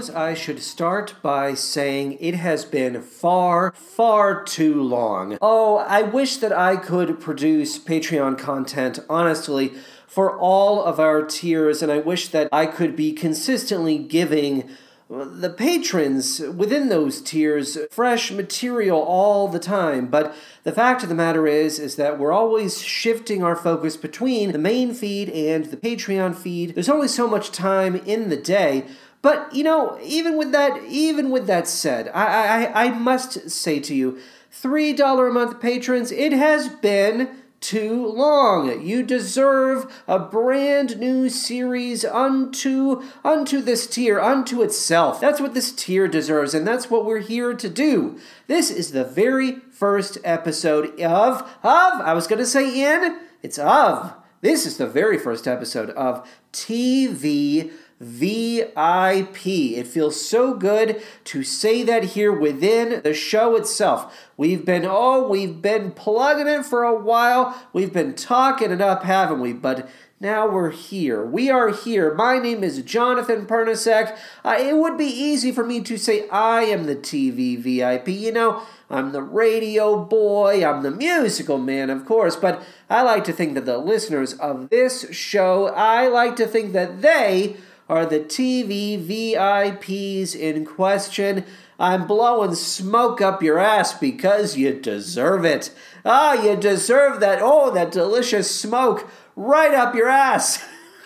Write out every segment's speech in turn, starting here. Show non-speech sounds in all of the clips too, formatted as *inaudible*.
Suppose I should start by saying it has been far, far too long. Oh, I wish that I could produce Patreon content, honestly, for all of our tiers, and I wish that I could be consistently giving the patrons within those tiers fresh material all the time but the fact of the matter is is that we're always shifting our focus between the main feed and the patreon feed there's only so much time in the day but you know even with that even with that said i i, I must say to you three dollar a month patrons it has been too long. You deserve a brand new series unto unto this tier, unto itself. That's what this tier deserves, and that's what we're here to do. This is the very first episode of of I was gonna say in, it's of. This is the very first episode of TV VIP. It feels so good to say that here within the show itself. We've been, oh, we've been plugging it for a while. We've been talking it up, haven't we? But now we're here. We are here. My name is Jonathan Pernasek. Uh, it would be easy for me to say I am the TV VIP. You know, I'm the radio boy, I'm the musical man, of course, but I like to think that the listeners of this show, I like to think that they are the TV VIPs in question. I'm blowing smoke up your ass because you deserve it. Ah, you deserve that. Oh, that delicious smoke right up your ass. *laughs*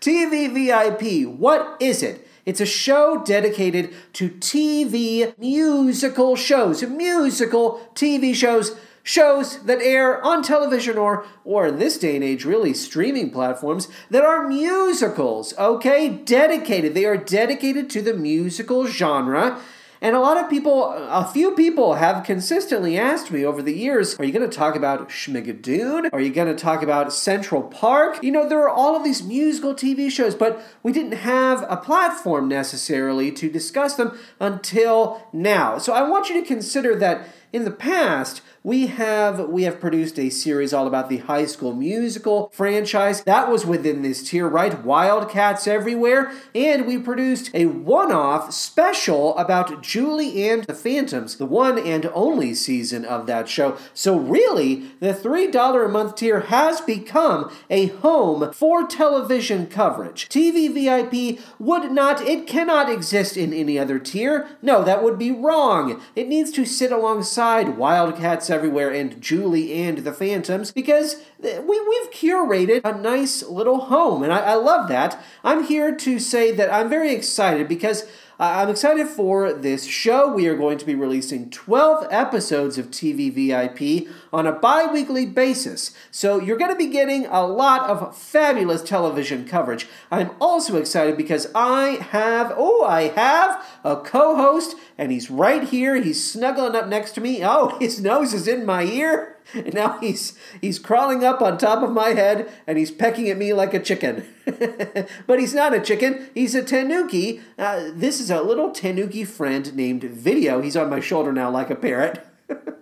TV VIP, what is it? It's a show dedicated to TV musical shows, musical TV shows shows that air on television or or in this day and age really streaming platforms that are musicals okay dedicated they are dedicated to the musical genre and a lot of people, a few people have consistently asked me over the years, are you going to talk about Schmigadoon? Are you going to talk about Central Park? You know, there are all of these musical TV shows, but we didn't have a platform necessarily to discuss them until now. So I want you to consider that in the past, we have we have produced a series all about the high school musical franchise that was within this tier right? Wildcats everywhere. And we produced a one-off special about julie and the phantoms the one and only season of that show. So really the $3 a month tier has become a home for television coverage. Tv vip would not it cannot exist in any other tier. No that would be wrong. It needs to sit alongside wildcats everywhere and Julie and the Phantoms because we, we've curated a nice little home, and I, I love that. I'm here to say that I'm very excited because Uh, I'm excited for this show. We are going to be releasing 12 episodes of TV VIP on a bi weekly basis. So you're going to be getting a lot of fabulous television coverage. I'm also excited because I have, oh, I have a co host, and he's right here. He's snuggling up next to me. Oh, *laughs* his nose is in my ear. *laughs* And now he's he's crawling up on top of my head and he's pecking at me like a chicken. *laughs* but he's not a chicken. He's a tanuki. Uh, this is a little tanuki friend named Video. He's on my shoulder now like a parrot.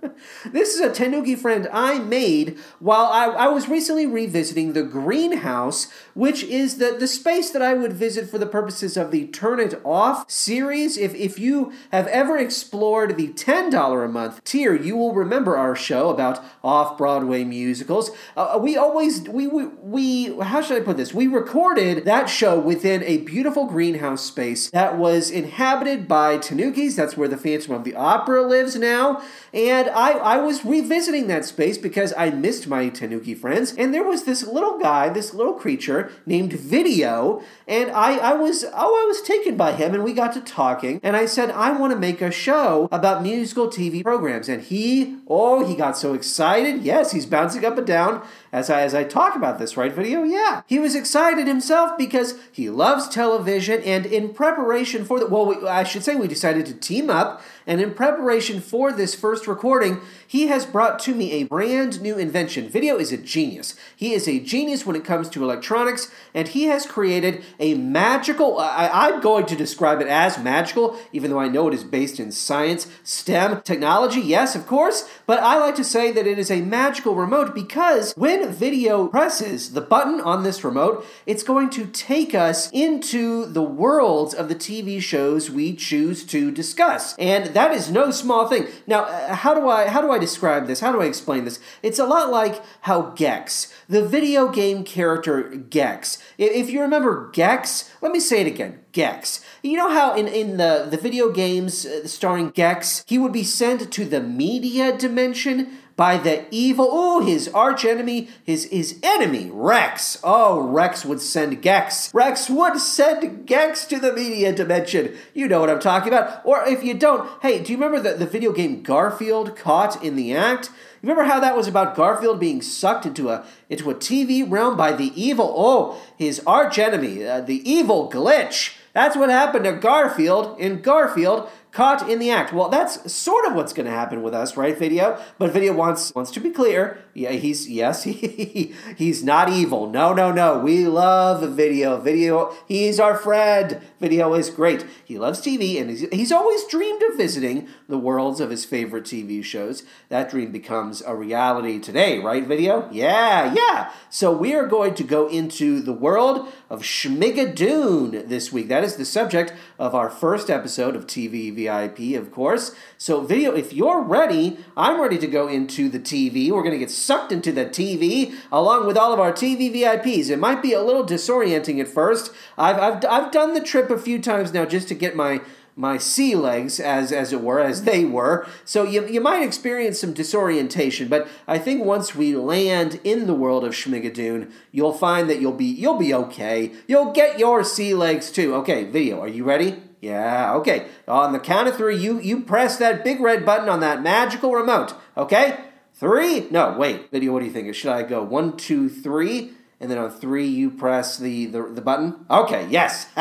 *laughs* this is a Tanuki friend I made while I, I was recently revisiting the greenhouse, which is the, the space that I would visit for the purposes of the Turn It Off series. If, if you have ever explored the $10 a month tier, you will remember our show about off Broadway musicals. Uh, we always, we, we, we, how should I put this? We recorded that show within a beautiful greenhouse space that was inhabited by Tanukis. That's where the Phantom of the Opera lives now. And I, I was revisiting that space because I missed my Tanuki friends, and there was this little guy, this little creature named Video, and I, I was oh I was taken by him, and we got to talking, and I said I want to make a show about musical TV programs, and he oh he got so excited. Yes, he's bouncing up and down as I as I talk about this right video. Yeah, he was excited himself because he loves television, and in preparation for the well, we, I should say we decided to team up, and in preparation for this first recording, he has brought to me a brand new invention. Video is a genius. He is a genius when it comes to electronics, and he has created a magical, I, am going to describe it as magical, even though I know it is based in science, STEM, technology, yes, of course, but I like to say that it is a magical remote because when video presses the button on this remote, it's going to take us into the worlds of the TV shows we choose to discuss. And that is no small thing. Now, uh, how do I how do I describe this? How do I explain this? It's a lot like how Gex, the video game character Gex. If you remember Gex, let me say it again. Gex. You know how in, in the, the video games uh, starring Gex, he would be sent to the media dimension by the evil, oh, his arch enemy, his, his enemy, Rex. Oh, Rex would send Gex. Rex would send Gex to the media dimension. You know what I'm talking about. Or if you don't, hey, do you remember the, the video game Garfield Caught in the Act? Remember how that was about Garfield being sucked into a into a TV realm by the evil, oh, his arch enemy, uh, the evil glitch. That's what happened to Garfield in Garfield caught in the act. Well, that's sort of what's going to happen with us, right, Video? But Video wants wants to be clear. Yeah, he's yes, *laughs* he, he's not evil. No, no, no. We love Video. Video, he's our friend. Video is great. He loves TV, and he's, he's always dreamed of visiting the worlds of his favorite TV shows. That dream becomes a reality today, right, Video? Yeah, yeah. So we are going to go into the world of Schmigadoon this week. That is the subject of our first episode of TV VIP, of course. So, video, if you're ready, I'm ready to go into the TV. We're going to get sucked into the TV along with all of our TV VIPs. It might be a little disorienting at first. I've, I've, I've done the trip a few times now just to get my my sea legs, as as it were, as they were. So you, you might experience some disorientation, but I think once we land in the world of Schmigadoon, you'll find that you'll be you'll be okay. You'll get your sea legs too. Okay, video, are you ready? Yeah, okay. On the count of three, you you press that big red button on that magical remote. Okay? Three? No, wait. Video, what do you think? Should I go one, two, three? And then on three, you press the, the, the button? Okay, yes. *laughs*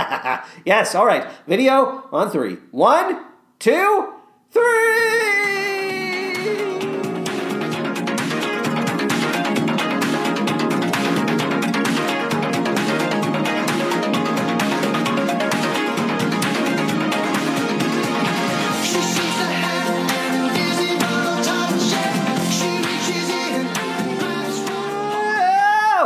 yes, all right. Video on three. One, two, three!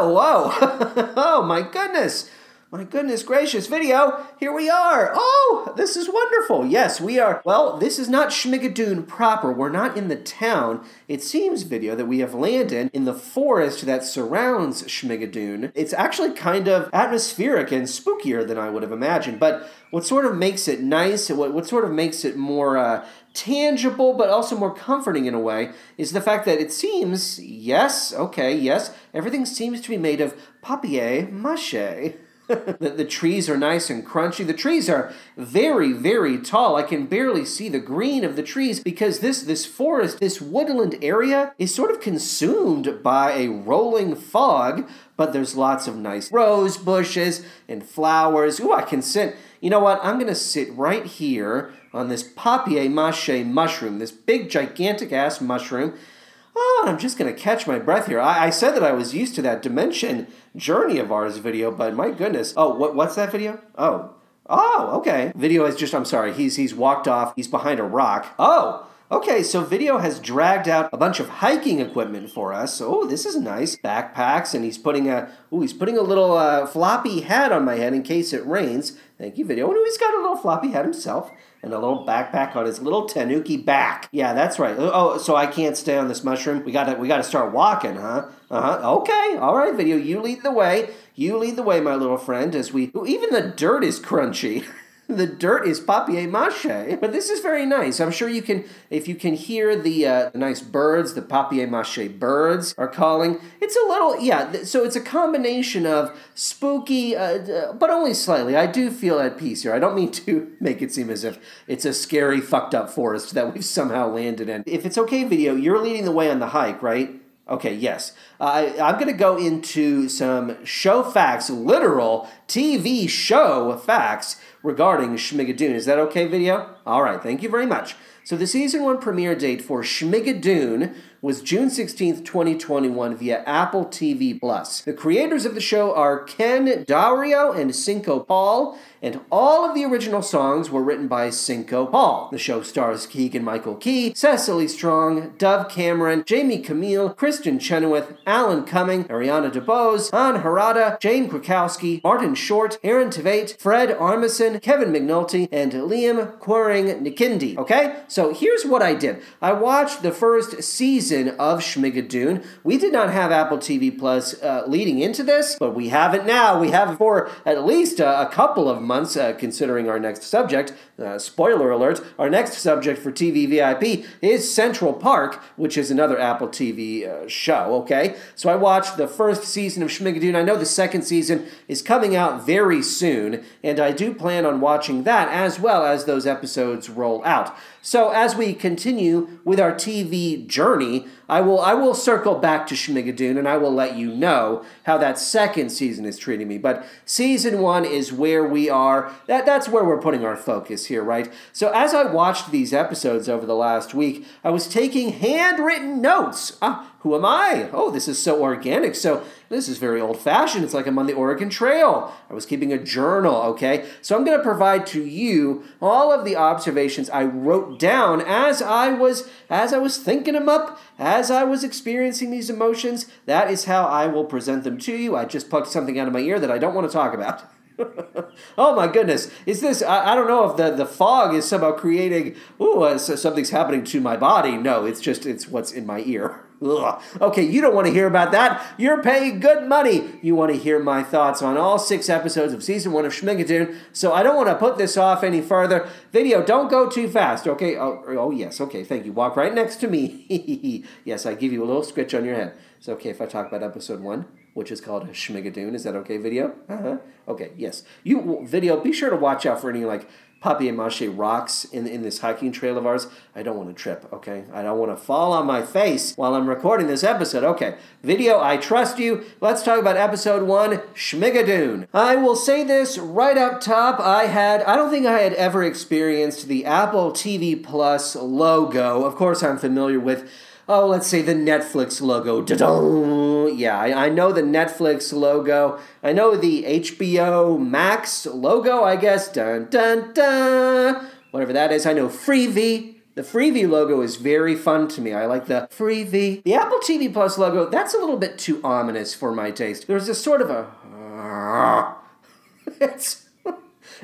Whoa. *laughs* oh, my goodness. My goodness gracious, video, here we are. Oh, this is wonderful. Yes, we are. Well, this is not Schmigadoon proper. We're not in the town. It seems, video, that we have landed in the forest that surrounds Schmigadoon. It's actually kind of atmospheric and spookier than I would have imagined. But what sort of makes it nice, what, what sort of makes it more uh, tangible but also more comforting in a way is the fact that it seems, yes, okay, yes, everything seems to be made of papier mache. *laughs* the, the trees are nice and crunchy. The trees are very, very tall. I can barely see the green of the trees because this, this forest, this woodland area is sort of consumed by a rolling fog, but there's lots of nice rose bushes and flowers. Ooh, I can sit. You know what? I'm to sit right here on this papier mache mushroom, this big, gigantic ass mushroom. Oh, I'm just going to catch my breath here. I, I, said that I was used to that dimension journey of ours video, but my goodness. Oh, what, what's that video? Oh. Oh, okay. Video is just, I'm sorry, he's, he's walked off. He's behind a rock. Oh, Okay, so Video has dragged out a bunch of hiking equipment for us. Oh, this is nice. Backpacks, and he's putting a oh, he's putting a little uh, floppy hat on my head in case it rains. Thank you, Video. And he's got a little floppy hat himself and a little backpack on his little tanuki back. Yeah, that's right. Oh, so I can't stay on this mushroom. We got to we got to start walking, huh? Uh huh. Okay. All right, Video. You lead the way. You lead the way, my little friend. As we even the dirt is crunchy. *laughs* *laughs* the dirt is papier mache, but this is very nice. I'm sure you can, if you can hear the, uh, nice birds, the papier mache birds are calling. It's a little, yeah. So it's a combination of spooky, uh, but only slightly. I do feel at peace here. I don't mean *laughs* to make it seem as if it's a scary, fucked up forest that we've somehow landed in. If it's okay, video, you're leading the way on the hike, right? Okay, yes. Uh, I'm going to go into some show facts, literal TV show facts regarding Schmigadoon. Is that okay, video? All right, thank you very much. So the season one premiere date for Schmigadoon was June 16th, 2021 via Apple TV Plus. The creators of the show are Ken Daurio and Cinco Paul, and all of the original songs were written by Cinco Paul. The show stars Keegan Michael Key, Cecily Strong, Dove Cameron, Jamie Camille, Kristin Chenoweth, Alan Cumming, Ariana DeBose, Ann Harada, Jane Krakowski, Martin Short, Aaron Tveit, Fred Armisen, Kevin McNulty, and Liam Quiring Nikindi. Okay? So here's what I did. I watched the first season of Schmigadoon. We did not have Apple TV Plus uh, leading into this, but we have it now. We have it for at least a, a couple of months months, uh, considering our next subject. Uh, spoiler alert, our next subject for TV VIP is Central Park, which is another Apple TV uh, show, okay? So I watched the first season of Schmigadoon. I know the second season is coming out very soon, and I do plan on watching that as well as those episodes roll out. So as we continue with our TV journey, I will I will circle back to Schmigadoon and I will let you know how that second season is treating me. But season one is where we are. That that's where we're putting our focus here, right? So as I watched these episodes over the last week, I was taking handwritten notes. Ah, who am I? Oh, this is so organic. So this is very old fashioned. It's like I'm on the Oregon Trail. I was keeping a journal, okay? So I'm going to provide to you all of the observations I wrote down as I was as I was thinking them up, as I was experiencing these emotions. That is how I will present them to you. I just plucked something out of my ear that I don't want to talk about. *laughs* oh my goodness! Is this? I, I, don't know if the, the fog is somehow creating. Ooh, uh, so something's happening to my body. No, it's just it's what's in my ear. Ugh. Okay, you don't want to hear about that. You're paying good money. You want to hear my thoughts on all six episodes of season one of Schmigadoon. So I don't want to put this off any further. Video, don't go too fast. Okay. Oh, oh yes. Okay. Thank you. Walk right next to me. *laughs* yes, I give you a little scritch on your head. It's okay if I talk about episode one which is called Schmigadoon. Is that okay, video? Uh-huh. Okay, yes. You video. Be sure to watch out for any like papier-mâché rocks in in this hiking trail of ours. I don't want to trip. Okay, I don't want to fall on my face while I'm recording this episode. Okay, video. I trust you. Let's talk about episode one, Schmigadoon. I will say this right up top. I had. I don't think I had ever experienced the Apple TV Plus logo. Of course, I'm familiar with oh, let's say the Netflix logo. Da-dum. Yeah, I, I know the Netflix logo. I know the HBO Max logo, I guess. Dun dun dun. Whatever that is. I know Freevee. The Freevee logo is very fun to me. I like the Freevee. The Apple TV Plus logo, that's a little bit too ominous for my taste. There's a sort of a. *laughs* it's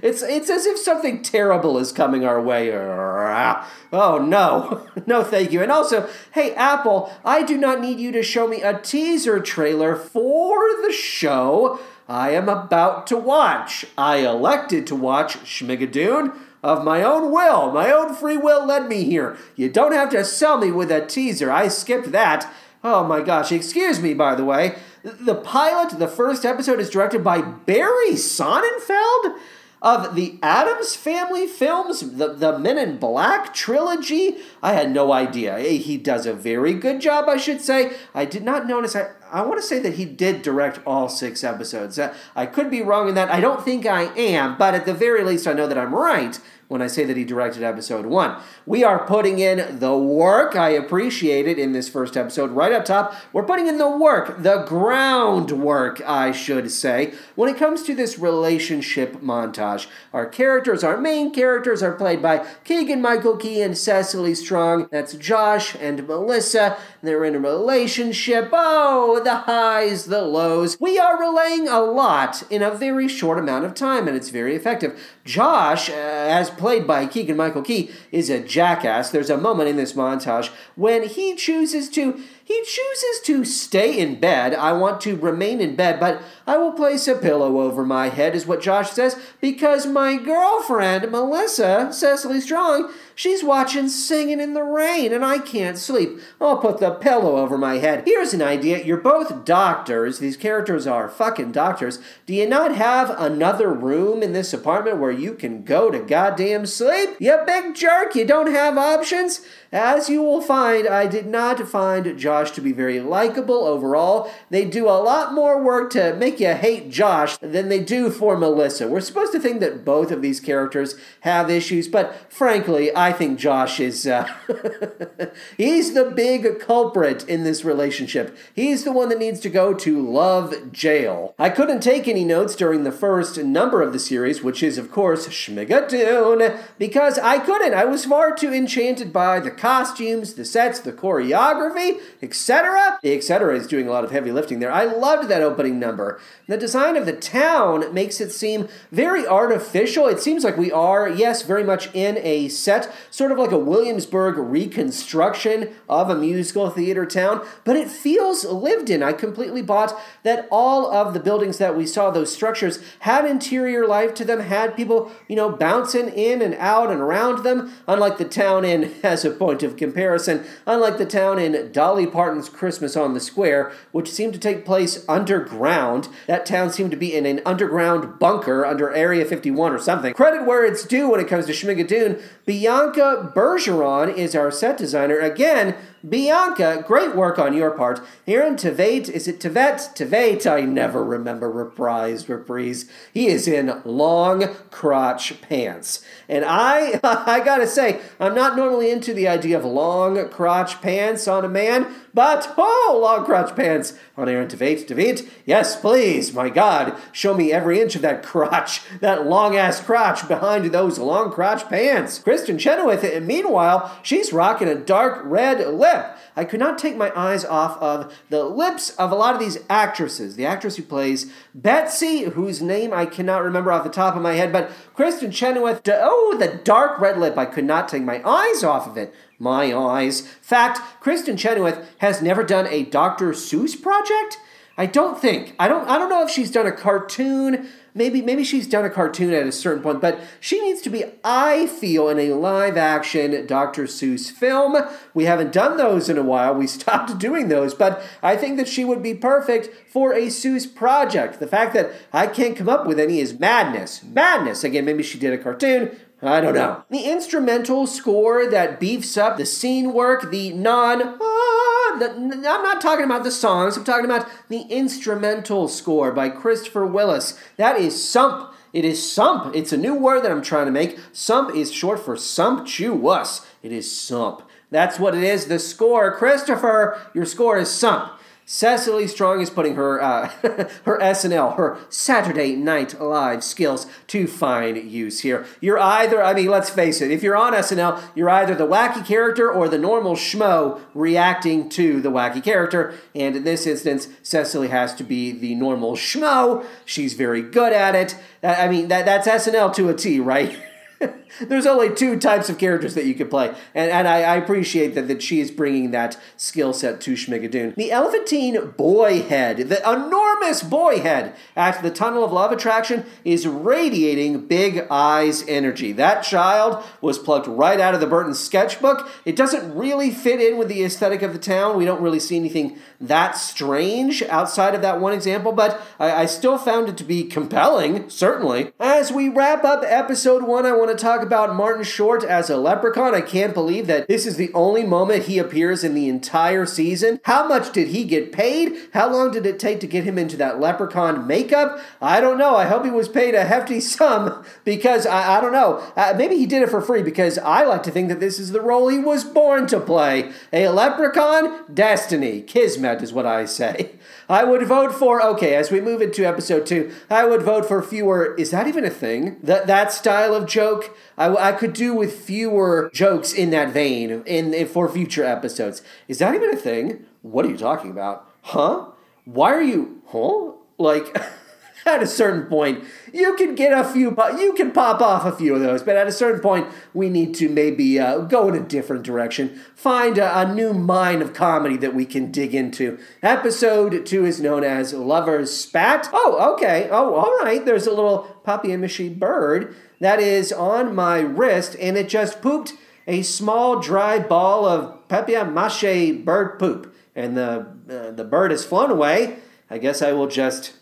it's it's as if something terrible is coming our way. Oh no, *laughs* no, thank you. And also, hey Apple, I do not need you to show me a teaser trailer for the show I am about to watch. I elected to watch Schmigadoon of my own will. My own free will led me here. You don't have to sell me with a teaser. I skipped that. Oh my gosh, excuse me, by the way. The pilot, the first episode, is directed by Barry Sonnenfeld of the Addams Family films, the, the Men in Black trilogy. I had no idea. He does a very good job, I should say. I did not notice. I, I want to say that he did direct all six episodes. Uh, I could be wrong in that. I don't think I am, but at the very least, I know that I'm right when I say that he directed episode one. We are putting in the work. I appreciate it in this first episode. Right up top, we're putting in the work, the groundwork, I should say, when it comes to this relationship montage. Our characters, our main characters, are played by Keegan Michael Key and Cecily Strong. That's Josh and Melissa. They're in a relationship. Oh, the highs, the lows. We are relaying a lot in a very short amount of time, and it's very effective. Josh, uh, as played by Keegan Michael Key, is a jackass. There's a moment in this montage when he chooses to he chooses to stay in bed. I want to remain in bed, but I will place a pillow over my head, is what Josh says, because my girlfriend, Melissa, Cecily Strong, she's watching Singing in the Rain, and I can't sleep. I'll put the pillow over my head. Here's an idea. You're both doctors. These characters are fucking doctors. Do you not have another room in this apartment where you can go to goddamn sleep? You big jerk, you don't have options? As you will find, I did not find Josh to be very likable overall. They do a lot more work to make you hate Josh than they do for Melissa. We're supposed to think that both of these characters have issues, but frankly, I think Josh is. Uh, *laughs* he's the big culprit in this relationship. He's the one that needs to go to love jail. I couldn't take any notes during the first number of the series, which is, of course, Schmigadoon, because I couldn't. I was far too enchanted by the costumes, the sets, the choreography, etc. The etc. is doing a lot of heavy lifting there. I loved that opening number. The design of the town makes it seem very artificial. It seems like we are, yes, very much in a set, sort of like a Williamsburg reconstruction of a musical theater town, but it feels lived in. I completely bought that all of the buildings that we saw, those structures, had interior life to them, had people, you know, bouncing in and out and around them, unlike the town in, *laughs* as a point of comparison, unlike the town in Dolly Parton's Christmas on the Square, which seemed to take place underground. That town seemed to be in an underground bunker under Area 51 or something. Credit where it's due when it comes to Schmigadoon. Bianca Bergeron is our set designer. Again, Bianca, great work on your part. Aaron Tveit, is it Tevet? Tveit, I never remember reprise, reprise. He is in long crotch pants. And I, *laughs* I gotta say, I'm not normally into the idea of long crotch pants on a man, but oh, long crotch pants on Aaron Tveit. Tveit, yes, please, my God, show me every inch of that crotch, that long ass crotch behind those long crotch pants. Kristin Chenoweth, meanwhile, she's rocking a dark red lip lip. I could not take my eyes off of the lips of a lot of these actresses. The actress who plays Betsy, whose name I cannot remember off the top of my head, but Kristin Chenoweth, oh, the dark red lip. I could not take my eyes off of it. My eyes. Fact, Kristin Chenoweth has never done a Dr. Seuss project. I don't think. I don't I don't know if she's done a cartoon maybe maybe she's done a cartoon at a certain point, but she needs to be, I feel, in a live action Dr. Seuss film. We haven't done those in a while. We stopped *laughs* doing those, but I think that she would be perfect for a Seuss project. The fact that I can't come up with any is madness. Madness. Again, maybe she did a cartoon. I don't know. The instrumental score that beefs up the scene work, the non. Ah, the, I'm not talking about the songs, I'm talking about the instrumental score by Christopher Willis. That is sump. It is sump. It's a new word that I'm trying to make. Sump is short for sumptuous. It is sump. That's what it is. The score. Christopher, your score is sump. Cecily Strong is putting her uh, *laughs* her SNL, her Saturday Night Live skills to fine use here. You're either, I mean, let's face it, if you're on SNL, you're either the wacky character or the normal schmo reacting to the wacky character. And in this instance, Cecily has to be the normal schmo. She's very good at it. I mean, that, that's SNL to a T, right? *laughs* There's only two types of characters that you can play, and, and I, I appreciate that, that she is bringing that skill set to Schmigadoon. The Elephantine boy head, the enormous boy head at the Tunnel of Love attraction, is radiating big eyes energy. That child was plucked right out of the Burton sketchbook. It doesn't really fit in with the aesthetic of the town. We don't really see anything that strange outside of that one example, but I, I still found it to be compelling, certainly. As we wrap up episode one, I want to talk about Martin Short as a leprechaun. I can't believe that this is the only moment he appears in the entire season. How much did he get paid? How long did it take to get him into that leprechaun makeup? I don't know. I hope he was paid a hefty *laughs* sum because I, I don't know. Uh, maybe he did it for free because I like to think that this is the role he was born to play. A leprechaun? Destiny. Kismet is what I say. *laughs* I would vote for, okay, as we move into episode two, I would vote for fewer, is that even a thing? That, that style of joke? I, I could do with fewer jokes in that vein in, in for future episodes. Is that even a thing? What are you talking about? Huh? Why are you, huh? Like. *laughs* *laughs* at a certain point, you can get a few, you can pop off a few of those, but at a certain point, we need to maybe uh, go in a different direction, find a, a, new mine of comedy that we can dig into. Episode two is known as Lover's Spat. Oh, okay. Oh, all right. There's a little papier-mâché bird that is on my wrist, and it just pooped a small dry ball of papier-mâché bird poop. and the uh, the bird has flown away, I guess I will just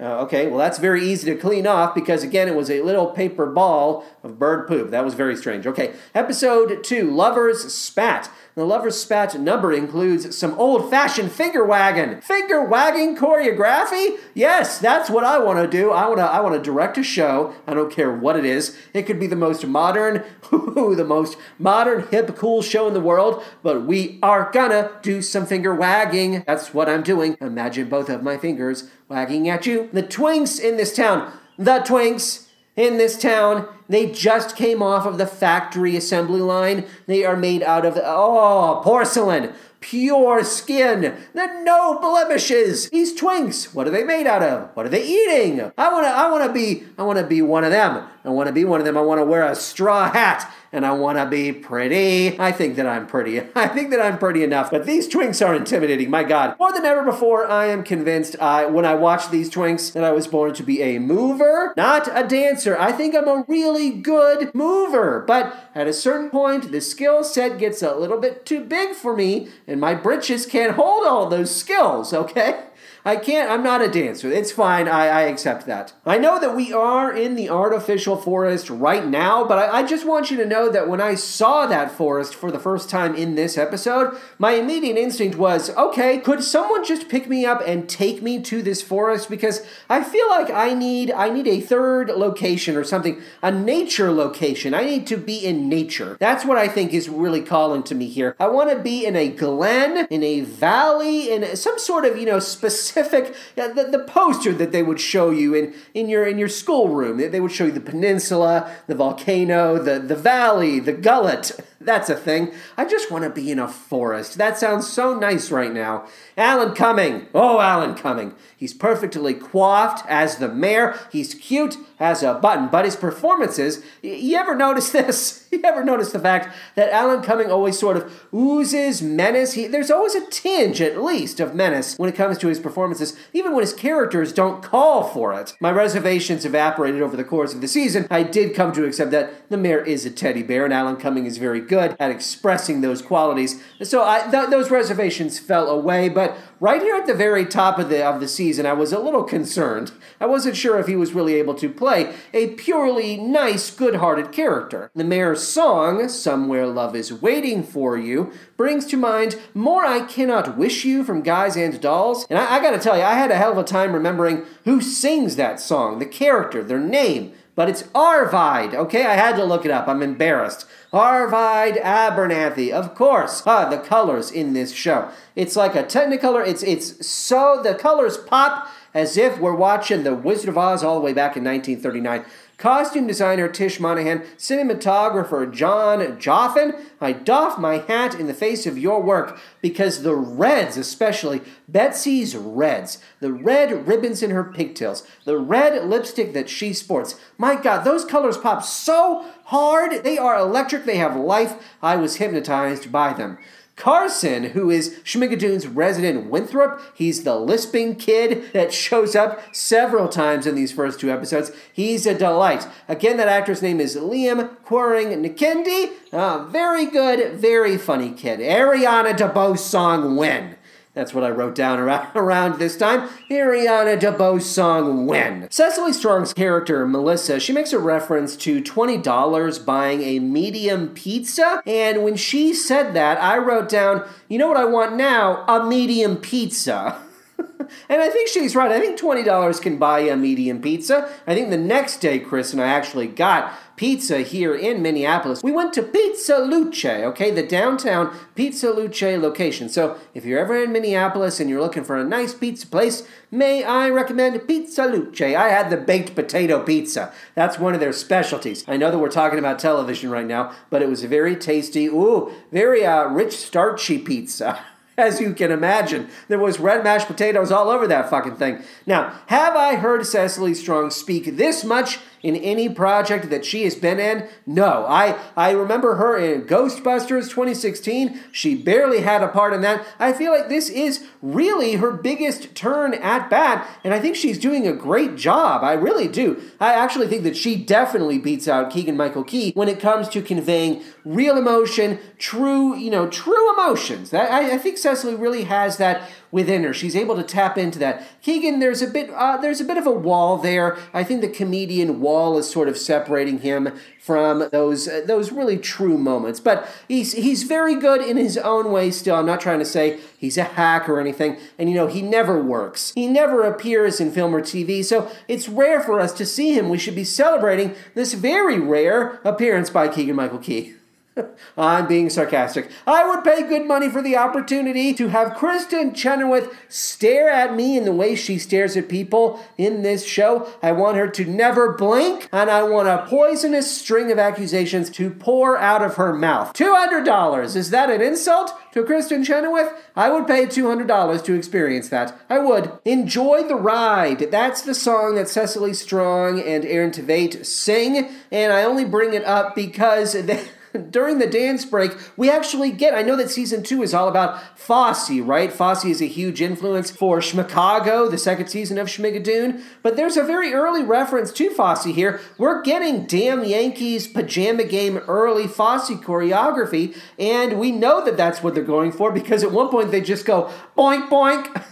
uh, okay, well, that's very easy to clean off because, again, it was a little paper ball of bird poop. That was very strange. Okay, episode two Lovers Spat. The Lover's Spat number includes some old fashioned finger wagging. Finger wagging choreography? Yes, that's what I want to do. I want to I want to direct a show. I don't care what it is. It could be the most modern, *laughs* the most modern, hip, cool show in the world, but we are gonna do some finger wagging. That's what I'm doing. Imagine both of my fingers wagging at you. The twinks in this town. The twinks in this town. They just came off of the factory assembly line. They are made out of, oh, porcelain, pure skin, no blemishes. These twinks, what are they made out of? What are they eating? I wanna, I wanna be, I wanna be one of them. I wanna be one of them. I wanna wear a straw hat and I want to be pretty. I think that I'm pretty. *laughs* I think that I'm pretty enough. But these twinks are intimidating. My God. More than ever before, I am convinced I, when I watch these twinks that I was born to be a mover, not a dancer. I think I'm a really good mover. But at a certain point, the skill set gets a little bit too big for me, and my britches can't hold all those skills, okay? I can't, I'm not a dancer. It's fine. I, I accept that. I know that we are in the artificial forest right now, but I, I just want you to know that when I saw that forest for the first time in this episode, my immediate instinct was okay, could someone just pick me up and take me to this forest? Because I feel like I need I need a third location or something, a nature location. I need to be in nature. That's what I think is really calling to me here. I want to be in a glen, in a valley, in some sort of, you know, specific specific the, the poster that they would show you in, in your in your schoolroom. They would show you the peninsula, the volcano, the, the valley, the gullet. That's a thing. I just want to be in a forest. That sounds so nice right now. Alan Cumming. Oh, Alan Cumming. He's perfectly coiffed as the mayor. He's cute as a button. But his performances, you ever notice *laughs* this? You ever notice the fact that Alan Cumming always sort of oozes menace? He, there's always a tinge, at least, of menace when it comes to his performances, even when his characters don't call for it. My reservations evaporated over the course of the season. I did come to accept that the mayor is a teddy bear, and Alan Cumming is very good at expressing those qualities. So I, th- those reservations fell away, but right here at the very top of the of the season, I was a little concerned. I wasn't sure if he was really able to play a purely nice, good-hearted character. The mayor's song, "Somewhere Love Is Waiting for You," brings to mind "More I Cannot Wish You" from Guys and Dolls, and I, I got to tell you, I had a hell of a time remembering who sings that song, the character, their name but it's Arvide. Okay, I had to look it up. I'm embarrassed. Arvide Abernathy, of course. Ah, the colors in this show. It's like a Technicolor. It's it's so the colors pop as if we're watching The Wizard of Oz all the way back in 1939. Costume designer Tish Monahan, cinematographer John Joffin, I doff my hat in the face of your work because the reds, especially Betsy's reds, the red ribbons in her pigtails, the red lipstick that she sports. My God, those colors pop so hard. They are electric, they have life. I was hypnotized by them. Carson, who is Schmigadoon's resident Winthrop, he's the lisping kid that shows up several times in these first two episodes. He's a delight. Again, that actor's name is Liam Quering Nikendi. Uh, very good, very funny kid. Ariana DeBose song When. That's what I wrote down *laughs* around, this time. Ariana DeBose song When. Cecily Strong's character, Melissa, she makes a reference to $20 buying a medium pizza. And when she said that, I wrote down, you know what I want now? A medium pizza. *laughs* *laughs* and I think she's right. I think $20 can buy a medium pizza. I think the next day, Chris and I actually got pizza here in Minneapolis. We went to Pizza Luce, okay, the downtown Pizza Luce location. So if you're ever in Minneapolis and you're looking for a nice pizza place, may I recommend Pizza Luce? I had the baked potato pizza. That's one of their specialties. I know that we're talking about television right now, but it was a very tasty, ooh, very uh, rich, starchy pizza. *laughs* as you can imagine. There was red mashed potatoes all over that fucking thing. Now, have I heard Cecily Strong speak this much in any project that she has been in? No. I, I remember her in Ghostbusters 2016. She barely had a part in that. I feel like this is really her biggest turn at bat, and I think she's doing a great job. I really do. I actually think that she definitely beats out Keegan Michael Key when it comes to conveying real emotion, true, you know, true emotions. That, I, I think Cecily really has that within her. She's able to tap into that. Keegan, there's a bit, uh, there's a bit of a wall there. I think the comedian wall is sort of separating him from those uh, those really true moments. But he's he's very good in his own way. Still, I'm not trying to say he's a hack or anything. And you know, he never works. He never appears in film or TV. So it's rare for us to see him. We should be celebrating this very rare appearance by Keegan Michael Key. *laughs* *laughs* I'm being sarcastic. I would pay good money for the opportunity to have Kristin Chenoweth stare at me in the way she stares at people in this show. I want her to never blink, and I want a poisonous string of accusations to pour out of her mouth. $200. Is that an insult to Kristin Chenoweth? I would pay $200 to experience that. I would. Enjoy the ride. That's the song that Cecily Strong and Aaron Tveit sing, and I only bring it up because *laughs* they during the dance break, we actually get. I know that season two is all about Fosse, right? Fosse is a huge influence for Schmicago, the second season of Schmigadoon. But there's a very early reference to Fosse here. We're getting Damn Yankees pajama game early Fosse choreography, and we know that that's what they're going for because at one point they just go boink boink.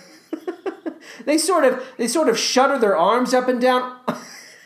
*laughs* they sort of they sort of shudder their arms up and down. *laughs*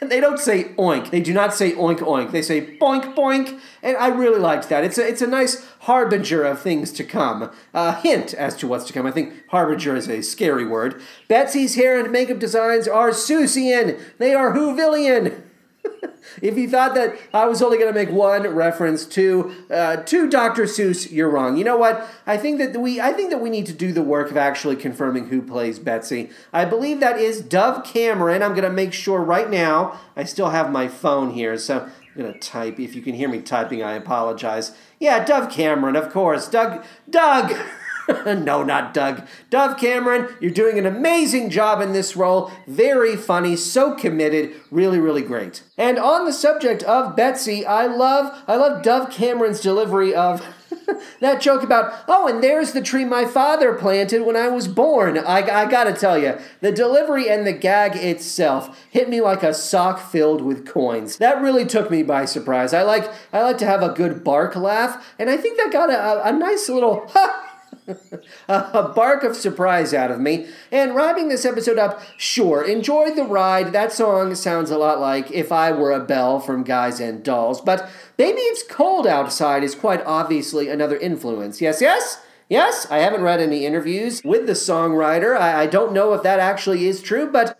*laughs* they don't say oink. They do not say oink oink. They say boink boink, and I really liked that. It's a it's a nice harbinger of things to come. A hint as to what's to come. I think harbinger is a scary word. Betsy's hair and makeup designs are Seussian. They are Whovillian. *laughs* if you thought that I was only going to make one reference to uh, to Dr. Seuss, you're wrong. You know what? I think that we I think that we need to do the work of actually confirming who plays Betsy. I believe that is Dove Cameron. I'm going to make sure right now. I still have my phone here, so I'm going to type. If you can hear me typing, I apologize. Yeah, Dove Cameron, of course. Doug Doug *laughs* *laughs* no, not Doug. Dove Cameron, you're doing an amazing job in this role. Very funny, so committed, really, really great. And on the subject of Betsy, I love I love Dove Cameron's delivery of *laughs* that joke about, oh, and there's the tree my father planted when I was born. I, I gotta tell you, the delivery and the gag itself hit me like a sock filled with coins. That really took me by surprise. I like I like to have a good bark laugh, and I think that got a, a nice little *laughs* ha a bark of surprise out of me. And wrapping this episode up, sure, enjoy the ride. That song sounds a lot like If I Were a Bell from Guys and Dolls. But Baby It's Cold Outside is quite obviously another influence. Yes, yes? Yes, I haven't read any interviews with the songwriter. I, I don't know if that actually is true, but.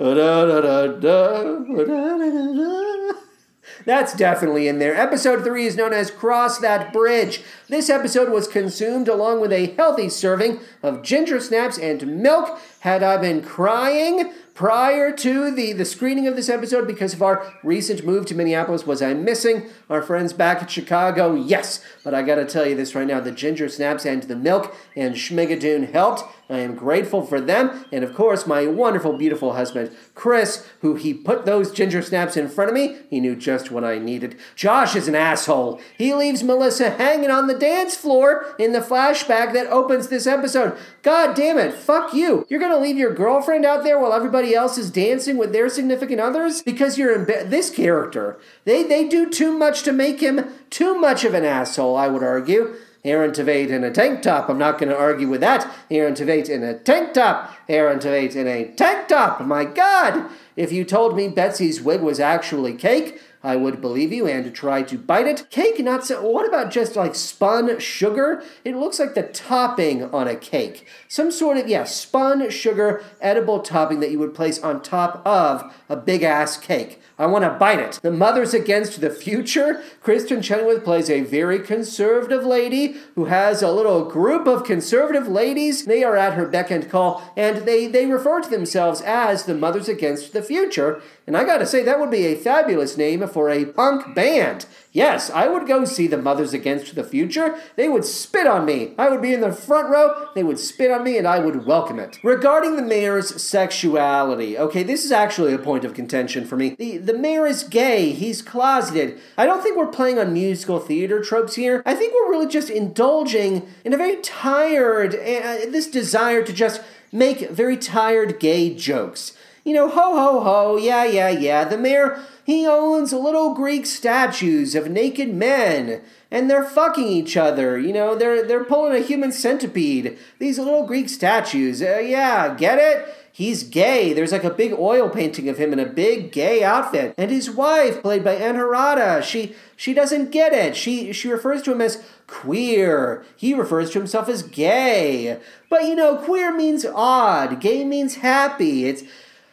That's definitely in there. Episode 3 is known as Cross That Bridge. This episode was consumed along with a healthy serving of ginger snaps and milk. Had I been crying? prior to the, the screening of this episode because of our recent move to Minneapolis. Was I missing our friends back at Chicago? Yes, but I gotta tell you this right now the ginger snaps and the milk and Schmigadoon helped. I am grateful for them. And of course, my wonderful, beautiful husband, Chris, who he put those ginger snaps in front of me. He knew just what I needed. Josh is an asshole. He leaves Melissa hanging on the dance floor in the flashback that opens this episode. God damn it. Fuck you. You're to leave your girlfriend out there while everybody else is dancing with their significant others? Because you're in be- this character. They, they do too much to make him too much of an asshole, I would argue. Aaron Tveit in a tank top. I'm not going to argue with that. Aaron Tveit in a tank top. Aaron Tveit in a tank top. My God! If you told me Betsy's wig was actually cake, I would believe you and try to bite it. Cake, not so. What about just like spun sugar? It looks like the topping on a cake. Some sort of, yeah, spun sugar edible topping that you would place on top of a big ass cake. I want to bite it. The Mothers Against the Future. Kristen Chenoweth plays a very conservative lady who has a little group of conservative ladies. They are at her beck and call, and they, they refer to themselves as the Mothers Against the Future. And I gotta say, that would be a fabulous name for a punk band. Yes, I would go see the Mothers Against the Future. They would spit on me. I would be in the front row, they would spit on me, and I would welcome it. Regarding the mayor's sexuality, okay, this is actually a point of contention for me. The, the mayor is gay, he's closeted. I don't think we're playing on musical theater tropes here. I think we're really just indulging in a very tired, uh, this desire to just make very tired gay jokes. You know, ho ho ho, yeah, yeah, yeah. The mayor, he owns little Greek statues of naked men, and they're fucking each other. You know, they're they're pulling a human centipede. These little Greek statues. Uh, yeah, get it? He's gay. There's like a big oil painting of him in a big gay outfit. And his wife, played by Ann Harada, she she doesn't get it. She she refers to him as queer. He refers to himself as gay. But you know, queer means odd. Gay means happy. It's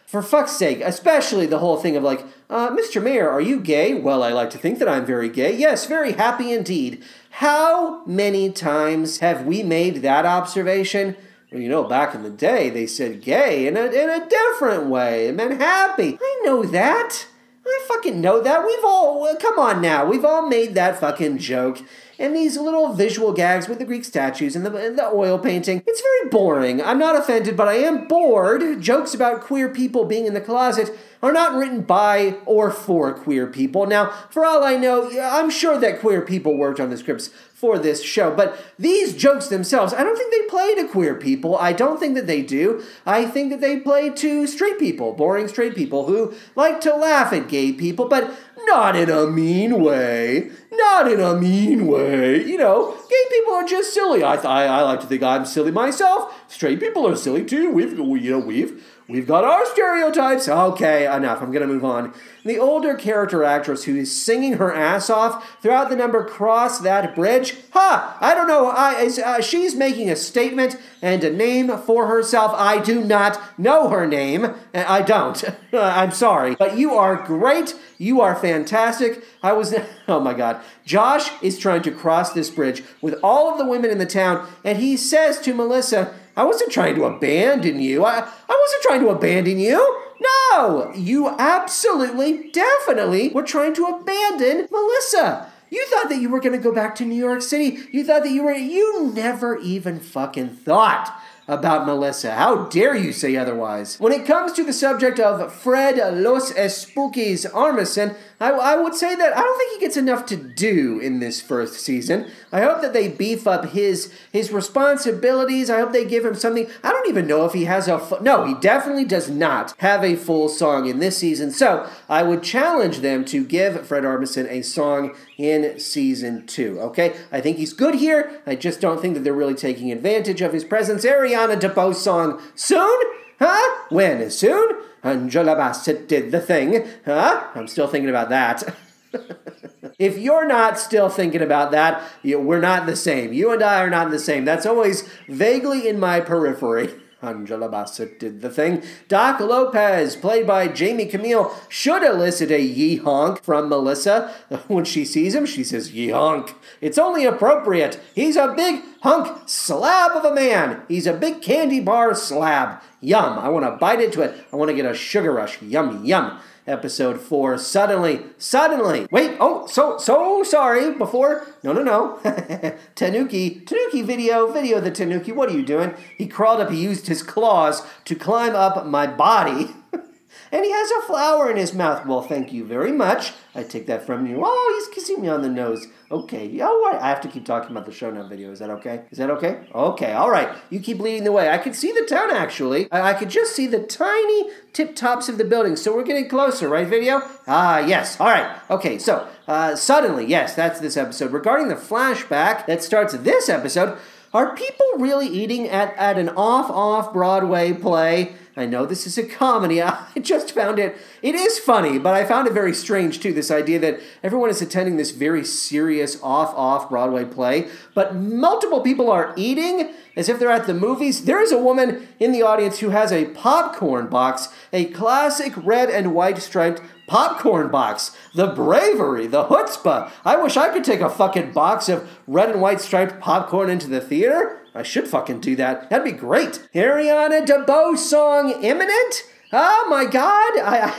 for fuck's sake, especially the whole thing of like, uh, Mr. Mayor, are you gay? Well, I like to think that I'm very gay. Yes, very happy indeed. How many times have we made that observation? Well, you know, back in the day, they said gay in a, in a different way. It meant happy. I know that. I fucking know that. We've all, come on now, we've all made that fucking joke and these little visual gags with the Greek statues and the, and the oil painting. It's very boring. I'm not offended, but I am bored. Jokes about queer people being in the closet are not written by or for queer people. Now, for all I know, I'm sure that queer people worked on the scripts for this show, but these jokes themselves, I don't think they play to queer people. I don't think that they do. I think that they play to straight people, boring straight people who like to laugh at gay people, but not in a mean way. Not in a mean way. You know, gay people are just silly. I, I, I like to think I'm silly myself. Straight people are silly too. We've, you know, we've We've got our stereotypes. Okay, enough. I'm going to move on. The older character actress who is singing her ass off throughout the number Cross That Bridge. Ha! I don't know. I, uh, she's making a statement and a name for herself. I do not know her name. I don't. *laughs* I'm sorry. But you are great. You are fantastic. I was. *laughs* Oh my God. Josh is trying to cross this bridge with all of the women in the town, and he says to Melissa, I wasn't trying to abandon you. I, I wasn't trying to abandon you. No, you absolutely, definitely were trying to abandon Melissa. You thought that you were going to go back to New York City. You thought that you were, you never even fucking thought about Melissa. How dare you say otherwise? When it comes to the subject of Fred Los Espookys Armisen, I, I would say that I don't think he gets enough to do in this first season. I hope that they beef up his his responsibilities. I hope they give him something. I don't even know if he has a fu- no. He definitely does not have a full song in this season. So I would challenge them to give Fred Armisen a song in season two. Okay, I think he's good here. I just don't think that they're really taking advantage of his presence. Ariana DeBose song soon. Huh? When? Soon? Angela Bassett did the thing. Huh? I'm still thinking about that. *laughs* if you're not still thinking about that, you, we're not the same. You and I are not the same. That's always vaguely in my periphery. *laughs* Angela Bassett did the thing. Doc Lopez, played by Jaime Camil, should elicit a yee honk from Melissa. *laughs* When she sees him, she says, yee honk. It's only appropriate. He's a big hunk slab of a man. He's a big candy bar slab. Yum. I want to bite into it. I want to get a sugar rush. Yum, yum episode four. Suddenly, suddenly, wait, oh, so, so sorry. Before, no, no, no. *laughs* Tanuki, Tanuki video, video the Tanuki. What are you doing? He crawled up, he used his claws to climb up my body. *laughs* and he has a flower in his mouth. Well, thank you very much. I take that from you. Oh, he's kissing me on the nose. Okay. Oh, I have to keep talking about the show now video. Is that okay? Is that okay? Okay. All right. You keep leading the way. I could see the town actually. I, I could just see the tiny tip tops of the building. So we're getting closer, right, video? Ah, yes. All right. Okay. So uh, suddenly, yes, that's this episode. Regarding the flashback that starts this episode, are people really eating at, at an off off Broadway play? I know this is a comedy. *laughs* I just found it, it is funny, but I found it very strange too. This idea that everyone is attending this very serious off off Broadway play, but multiple people are eating as if they're at the movies. There is a woman in the audience who has a popcorn box, a classic red and white striped popcorn box. The bravery, the chutzpah. I wish I could take a fucking box of red and white striped popcorn into the theater. I should fucking do that. That'd be great. Ariana DeBose song imminent? Oh my god. I,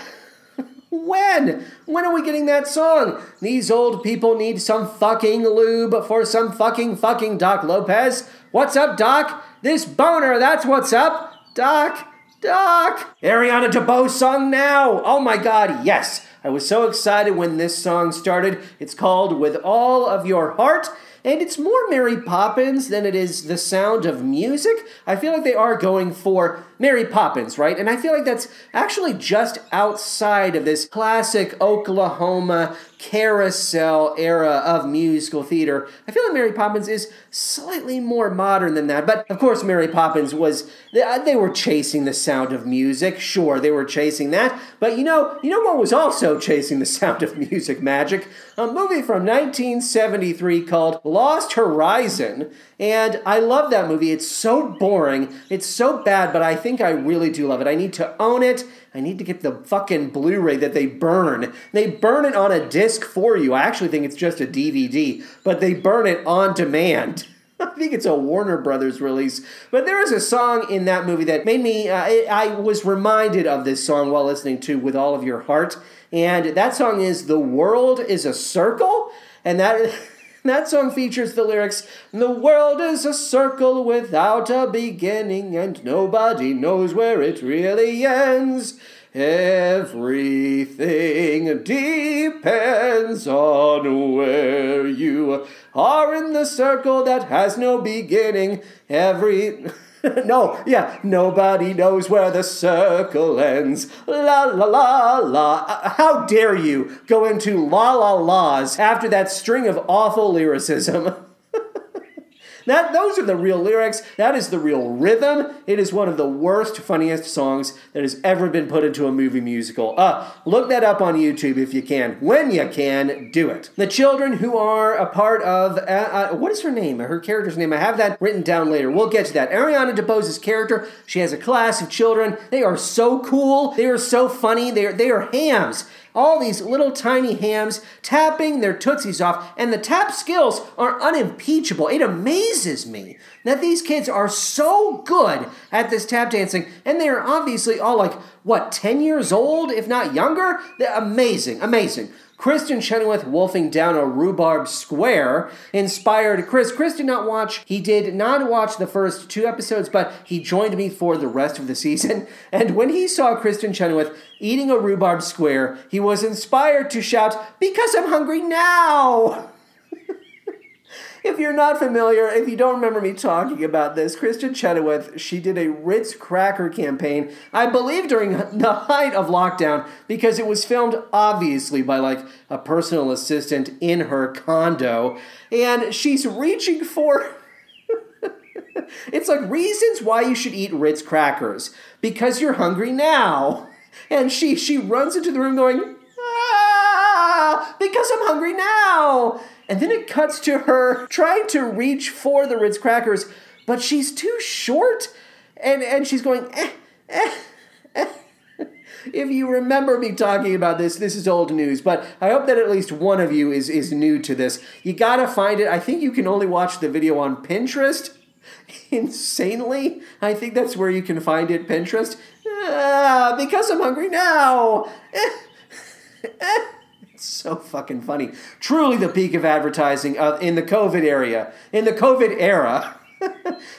*laughs* When? When are we getting that song? These old people need some fucking lube for some fucking fucking Doc Lopez. What's up, Doc? This boner, that's what's up. Doc, Doc. Ariana DeBose song now. Oh my god, yes. I was so excited when this song started. It's called With All of Your Heart and it's more Mary Poppins than it is the sound of music. I feel like they are going for Mary Poppins, right? And I feel like that's actually just outside of this classic Oklahoma carousel era of musical theater. I feel like Mary Poppins is slightly more modern than that. But of course, Mary Poppins was uh, they were chasing the sound of music. Sure, they were chasing that. But you know, you know what was also chasing the sound of music magic? A movie from 1973 called Lost Horizon. And I love that movie. It's so boring. It's so bad, but I think I really do love it. I need to own it. I need to get the fucking Blu ray that they burn. They burn it on a disc for you. I actually think it's just a DVD, but they burn it on demand. *laughs* I think it's a Warner Brothers release. But there is a song in that movie that made me, uh, I was reminded of this song while listening to With All of Your Heart. And that song is The World is a Circle. And that. *laughs* That song features the lyrics The world is a circle without a beginning, and nobody knows where it really ends. Everything depends on where you are in the circle that has no beginning. Every. *laughs* *laughs* no, yeah, nobody knows where the circle ends. La la la la. Uh, how dare you go into la la la's after that string of awful lyricism? *laughs* That those are the real lyrics. That is the real rhythm. It is one of the worst, funniest songs that has ever been put into a movie musical. Uh, look that up on YouTube if you can. When you can, do it. The children who are a part of uh, uh, what is her name? Her character's name. I have that written down later. We'll get to that. Ariana DeBose's character. She has a class of children. They are so cool. They are so funny. They are they are hams all these little tiny hams tapping their tootsies off, and the tap skills are unimpeachable. It amazes me that these kids are so good at this tap dancing, and they are obviously all like, what, 10 years old, if not younger? They're amazing, amazing. Kristin Chenoweth wolfing down a rhubarb square inspired Chris. Chris did not watch, he did not watch the first two episodes, but he joined me for the rest of the season. *laughs* And when he saw Kristin Chenoweth eating a rhubarb square, he was inspired to shout, Because I'm hungry now! *laughs* if you're not familiar, if you don't remember me talking about this, Kristin Chenoweth, she did a Ritz cracker campaign, I believe during the height of lockdown, because it was filmed obviously by like a personal assistant in her condo, and she's reaching for. *laughs* it's like reasons why you should eat Ritz crackers because you're hungry now, and she she runs into the room going, ah, because I'm hungry now. And then it cuts to her trying to reach for the Ritz crackers, but she's too short. And, and she's going, eh, eh, eh. If you remember me talking about this, this is old news, but I hope that at least one of you is, is new to this. You gotta find it. I think you can only watch the video on Pinterest. *laughs* Insanely, I think that's where you can find it, Pinterest. Ah, because I'm hungry now. *laughs* It's *laughs* so fucking funny. Truly the peak of advertising uh, in the COVID area. In the COVID era. *laughs*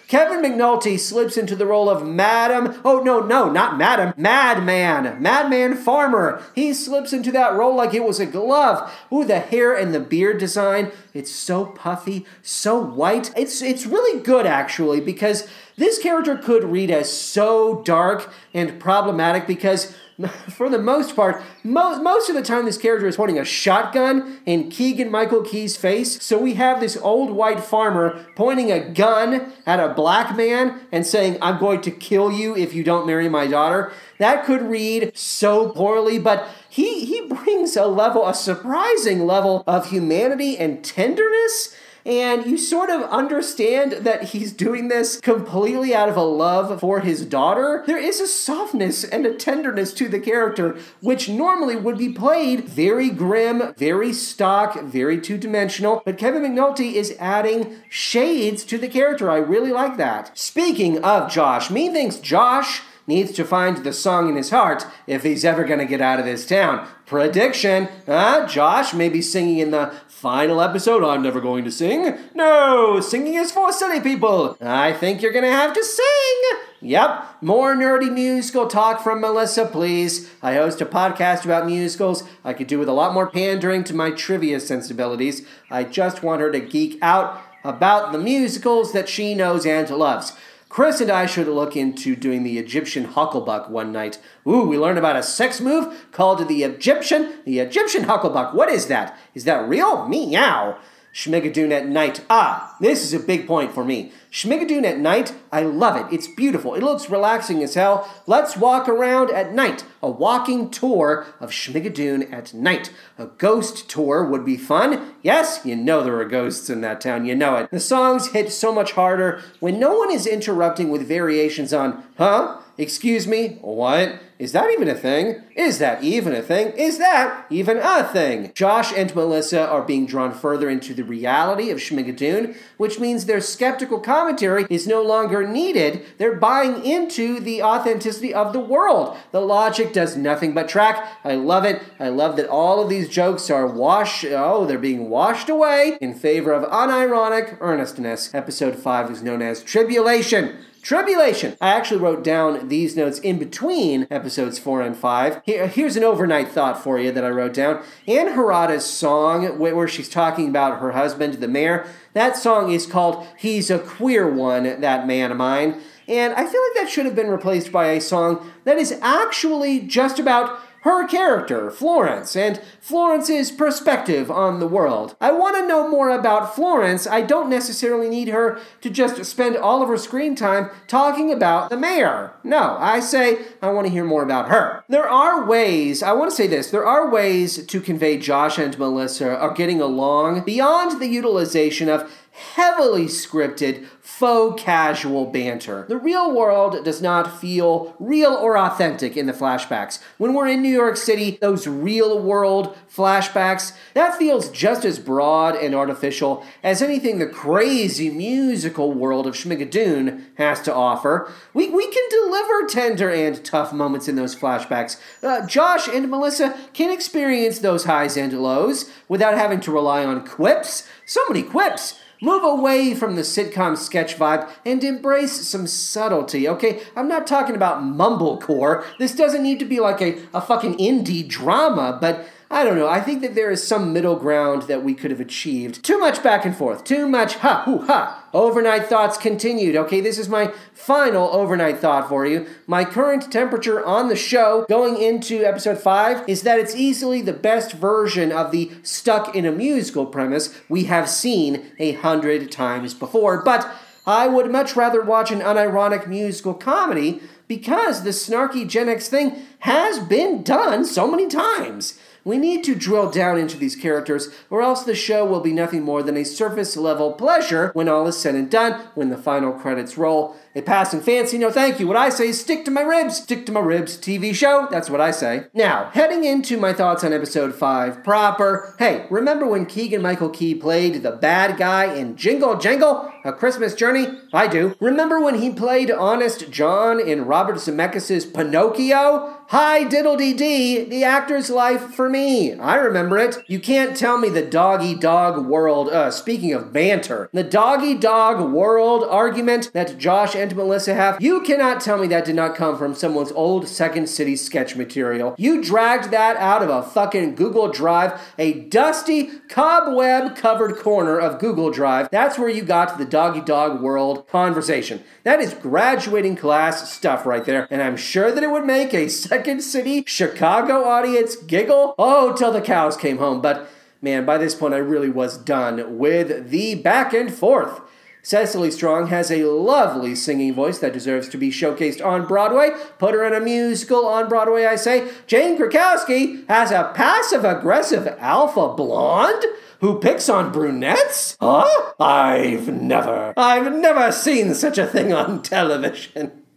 Kevin McNulty slips into the role of Madam. Oh, no, no, not Madam. Madman. Madman Farmer. He slips into that role like it was a glove. Ooh, the hair and the beard design. It's so puffy, so white. It's, it's really good, actually, because this character could read as so dark and problematic because *laughs* for the most part, mo- most of the time, this character is holding a shotgun in Keegan Michael Key's face. So we have this old white farmer pointing a gun at a black man and saying, I'm going to kill you if you don't marry my daughter. That could read so poorly, but he, he brings a level, a surprising level of humanity and tenderness and you sort of understand that he's doing this completely out of a love for his daughter. There is a softness and a tenderness to the character, which normally would be played very grim, very stock, very two dimensional. But Kevin McNulty is adding shades to the character. I really like that. Speaking of Josh, me thinks Josh needs to find the song in his heart if he's ever going to get out of this town. Prediction, huh? Josh may be singing in the final episode. I'm never going to sing. No, singing is for silly people. I think you're going to have to sing. Yep, more nerdy musical talk from Melissa, please. I host a podcast about musicals. I could do with a lot more pandering to my trivia sensibilities. I just want her to geek out about the musicals that she knows and loves. Chris and I should look into doing the Egyptian hucklebuck one night. Ooh, we learned about a sex move called the Egyptian, the Egyptian hucklebuck. What is that? Is that real? Meow. Schmigadoon at night. Ah, this is a big point for me. Schmigadoon at night, I love it. It's beautiful. It looks relaxing as hell. Let's walk around at night. A walking tour of Schmigadoon at night. A ghost tour would be fun. Yes, you know there are ghosts in that town. You know it. The songs hit so much harder when no one is interrupting with variations on, huh? Excuse me? What? Is that even a thing? Is that even a thing? Is that even a thing? Josh and Melissa are being drawn further into the reality of Schmigadoon, which means their skeptical commentary is no longer needed. They're buying into the authenticity of the world. The logic does nothing but track. I love it. I love that all of these jokes are washed, oh, they're being washed away in favor of unironic earnestness. Episode 5 is known as Tribulation. Tribulation. I actually wrote down these notes in between episodes four and five. Here, here's an overnight thought for you that I wrote down. Ann Harada's song, where she's talking about her husband, the mayor, that song is called He's a Queer One, That Man of Mine. And I feel like that should have been replaced by a song that is actually just about her character, Florence, and Florence's perspective on the world. I want to know more about Florence. I don't necessarily need her to just spend all of her screen time talking about the mayor. No, I say I want to hear more about her. There are ways, I want to say this, there are ways to convey Josh and Melissa are getting along beyond the utilization of heavily scripted, faux casual banter. The real world does not feel real or authentic in the flashbacks. When we're in New York City, those real world flashbacks, that feels just as broad and artificial as anything the crazy musical world of Schmigadoon has to offer. We, we can deliver tender and tough moments in those flashbacks. Uh, Josh and Melissa can experience those highs and lows without having to rely on quips. So many quips. Move away from the sitcom sketch vibe and embrace some subtlety, okay? I'm not talking about mumblecore. This doesn't need to be like a, a fucking indie drama, but I don't know. I think that there is some middle ground that we could have achieved. Too much back and forth. Too much ha hoo ha. Overnight thoughts continued. Okay, this is my final overnight thought for you. My current temperature on the show going into episode 5 is that it's easily the best version of the stuck in a musical premise we have seen a hundred times before. But I would much rather watch an unironic musical comedy because the snarky Gen X thing has been done so many times. We need to drill down into these characters, or else the show will be nothing more than a surface level pleasure when all is said and done, when the final credits roll. A passing fancy, no thank you. What I say is stick to my ribs, stick to my ribs TV show. That's what I say. Now, heading into my thoughts on episode 5 proper. Hey, remember when Keegan Michael Key played the bad guy in Jingle Jangle? A Christmas Journey? I do. Remember when he played Honest John in Robert Zemeckis' Pinocchio? Hi diddle dee dee, the actor's life for me. I remember it. You can't tell me the doggy dog world, uh, speaking of banter, the doggy dog world argument that Josh and Melissa have, you cannot tell me that did not come from someone's old Second City sketch material. You dragged that out of a fucking Google Drive, a dusty, cobweb covered corner of Google Drive. That's where you got the doggy dog world conversation. That is graduating class stuff right there, and I'm sure that it would make a *laughs* Second City Chicago audience giggle. Oh, till the cows came home. But man, by this point, I really was done with the back and forth. Cecily Strong has a lovely singing voice that deserves to be showcased on Broadway. Put her in a musical on Broadway, I say. Jane Krakowski has a passive aggressive alpha blonde who picks on brunettes? Huh? I've never, I've never seen such a thing on television. *laughs*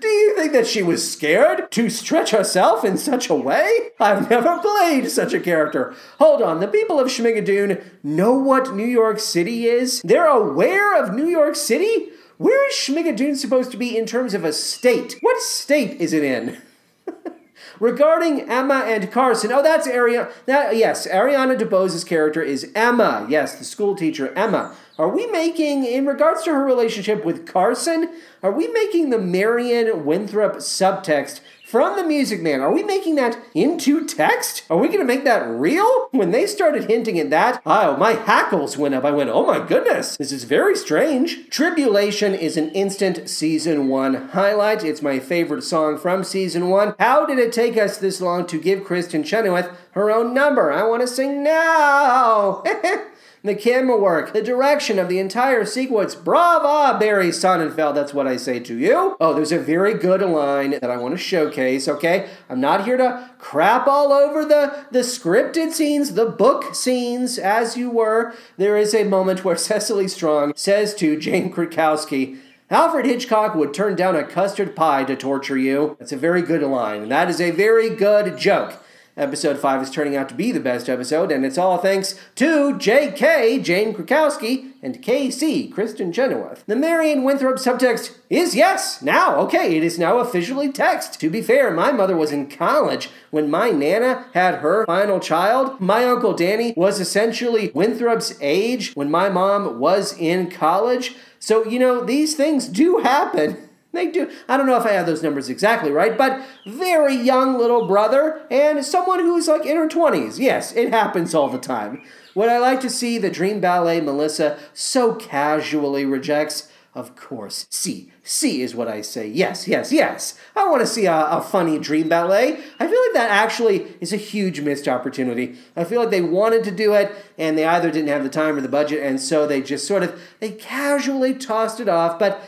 Do you think that she was scared to stretch herself in such a way? I've never played such a character. Hold on, the people of Schmigadoon know what New York City is? They're aware of New York City? Where is Schmigadoon supposed to be in terms of a state? What state is it in? *laughs* Regarding Emma and Carson, oh, that's Ariana. That, yes, Ariana DeBose's character is Emma. Yes, the school teacher, Emma. Are we making, in regards to her relationship with Carson, are we making the Marian Winthrop subtext from the Music Man. Are we making that into text? Are we going to make that real? When they started hinting at that, oh, my hackles went up. I went, oh my goodness, this is very strange. Tribulation is an instant season one highlight. It's my favorite song from season one. How did it take us this long to give Kristin Chenoweth her own number? I want to sing now. *laughs* the camera work, the direction of the entire sequence. Brava, Barry Sonnenfeld. That's what I say to you. Oh, there's a very good line that I want to showcase, okay? I'm not here to crap all over the, the scripted scenes, the book scenes, as you were. There is a moment where *laughs* Cecily Strong says to Jane Krakowski, Alfred Hitchcock would turn down a custard pie to torture you. That's a very good line, and that is a very good joke. Episode 5 is turning out to be the best episode, and it's all thanks to JK, Jane Krakowski, and KC, Kristin Chenoweth. The Marian Winthrop subtext is yes, now, okay, it is now officially text. To be fair, my mother was in college when my Nana had her final child. My Uncle Danny was essentially Winthrop's age when my mom was in college. So, you know, these things do happen. *laughs* They do. I don't know if I have those numbers exactly right, but very young little brother and someone who's like in her 20s. Yes, it happens all the time. Would I like to see the Dream Ballet Melissa so casually rejects? Of course. C. C is what I say. Yes, yes, yes. I want to see a, a, funny dream ballet. I feel like that actually is a huge missed opportunity. I feel like they wanted to do it and they either didn't have the time or the budget, and so they just sort of they casually tossed it off. But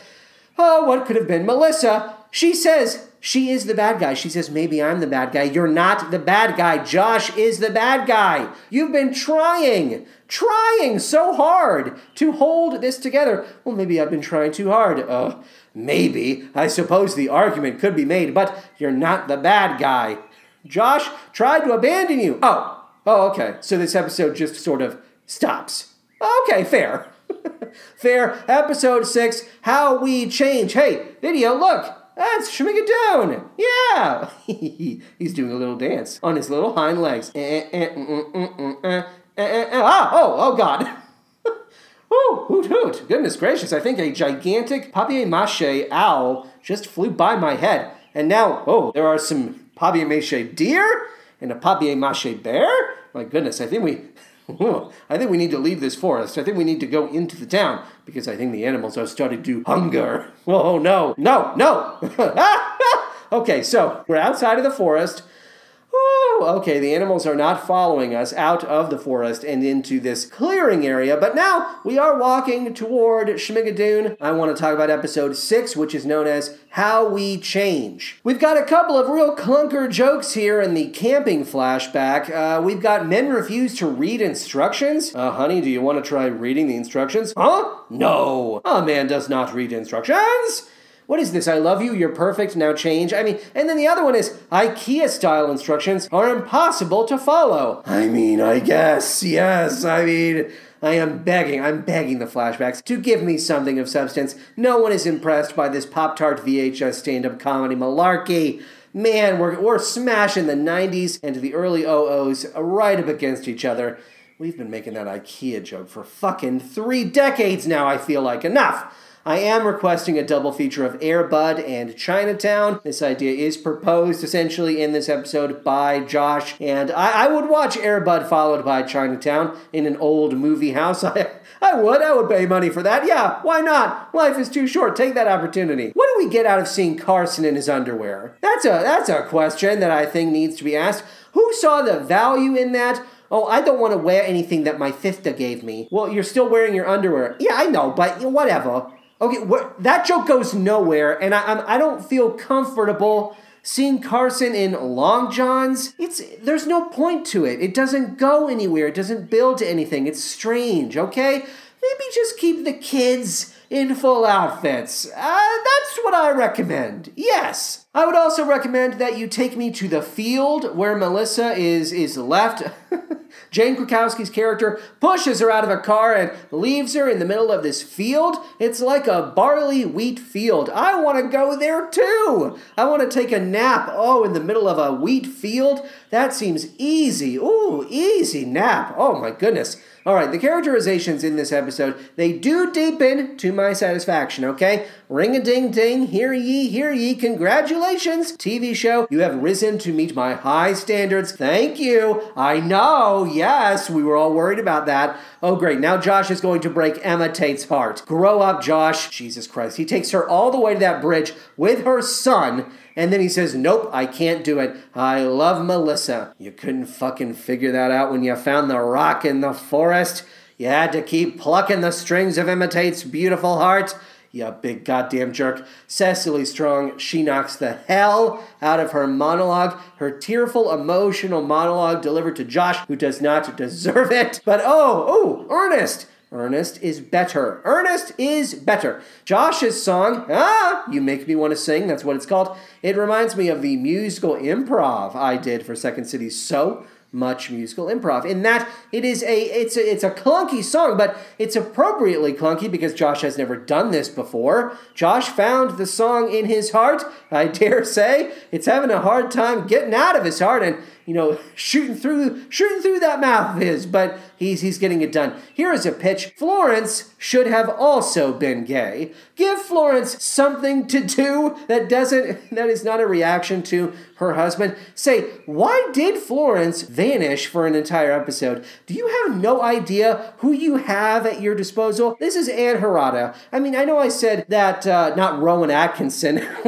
Oh, what could have been? Melissa, she says she is the bad guy. She says, maybe I'm the bad guy. You're not the bad guy. Josh is the bad guy. You've been trying, trying so hard to hold this together. Well, maybe I've been trying too hard. Uh, maybe. I suppose the argument could be made, but you're not the bad guy. Josh tried to abandon you. Oh, oh, okay. So this episode just sort of stops. Okay, fair. *laughs* Fair. Episode 6 How We Change. Hey, video, look. That's Schmigadoon. Yeah. *laughs* He's doing a little dance on his little hind legs. ah, oh, oh, God. Ooh, hoot hoot. Goodness gracious, I think a gigantic papier mache owl just flew by my head. And now, oh, there are some papier mache deer and a papier mache bear. My goodness, I think we I think we need to leave this forest. I think we need to go into the town because I think the animals are starting to hunger. *laughs* Oh, no, no, no. *laughs* okay, so we're outside of the forest. Oh, okay, the animals are not following us out of the forest and into this clearing area, but now we are walking toward Schmigadoon. I want to talk about episode 6, which is known as How We Change. We've got a couple of real clunker jokes here in the camping flashback. Uh, we've got men refuse to read instructions. Uh, honey, do you want to try reading the instructions? Huh? No. A man does not read instructions. What is this? I love you, you're perfect, now change. I mean, and then the other one is IKEA style instructions are impossible to follow. I mean, I guess, yes. I mean, I am begging, I'm begging the flashbacks to give me something of substance. No one is impressed by this Pop Tart VHS stand up comedy malarkey. Man, we're, we're smashing the 90s and the early 00s right up against each other. We've been making that IKEA joke for fucking three decades now, I feel like. Enough! I am requesting a double feature of Airbud and Chinatown. This idea is proposed essentially in this episode by Josh, and I, I would watch Airbud followed by Chinatown in an old movie house. *laughs* I, I would. I would pay money for that. Yeah, why not? Life is too short. Take that opportunity. What do we get out of seeing Carson in his underwear? That's a that's a question that I think needs to be asked. Who saw the value in that? Oh, I don't want to wear anything that my fifta gave me. Well, you're still wearing your underwear. Yeah, I know, but whatever. Okay, what, that joke goes nowhere, and I, I'm, I don't feel comfortable seeing Carson in long johns. It's there's no point to it. It doesn't go anywhere. It doesn't build to anything. It's strange. Okay, maybe just keep the kids in full outfits. Uh, that's what I recommend. Yes. I would also recommend that you take me to the field where Melissa is is left. *laughs* Jane Krakowski's character pushes her out of a car and leaves her in the middle of this field. It's like a barley wheat field. I want to go there too. I want to take a nap. Oh, in the middle of a wheat field? That seems easy. Ooh, easy nap. Oh my goodness. All right, the characterizations in this episode, they do deepen to my satisfaction, okay? Ring a ding ding, hear ye, hear ye, congratulations, TV show. You have risen to meet my high standards. Thank you. I know, yes, we were all worried about that. Oh, great, now Josh is going to break Emma Tate's heart. Grow up, Josh. Jesus Christ. He takes her all the way to that bridge with her son and then he says, Nope, I can't do it. I love Melissa. You couldn't fucking figure that out when you found the rock in the forest. You had to keep plucking the strings of Emma Tate's beautiful heart. You big goddamn jerk. Cecily Strong, she knocks the hell out of her monologue, her tearful, emotional monologue delivered to Josh, who does not deserve it. But oh, oh, Ernest, Ernest is better. Ernest is better. Josh's song, Ah, You Make Me Want to Sing, that's what it's called. It reminds me of the musical improv I did for Second City So much musical improv in that it is a it's a, it's a clunky song but it's appropriately clunky because Josh has never done this before. Josh found the song in his heart. I dare say it's having a hard time getting out of his heart and you know, shooting through shooting through that mouth of his, but he's he's getting it done. Here is a pitch. Florence should have also been gay. Give Florence something to do that doesn't *laughs* that is not a reaction to her husband. Say, why did Florence vanish for an entire episode? Do you have no idea who you have at your disposal? This is Ann Harada. I mean, I know I said that uh, not Rowan Atkinson. *laughs*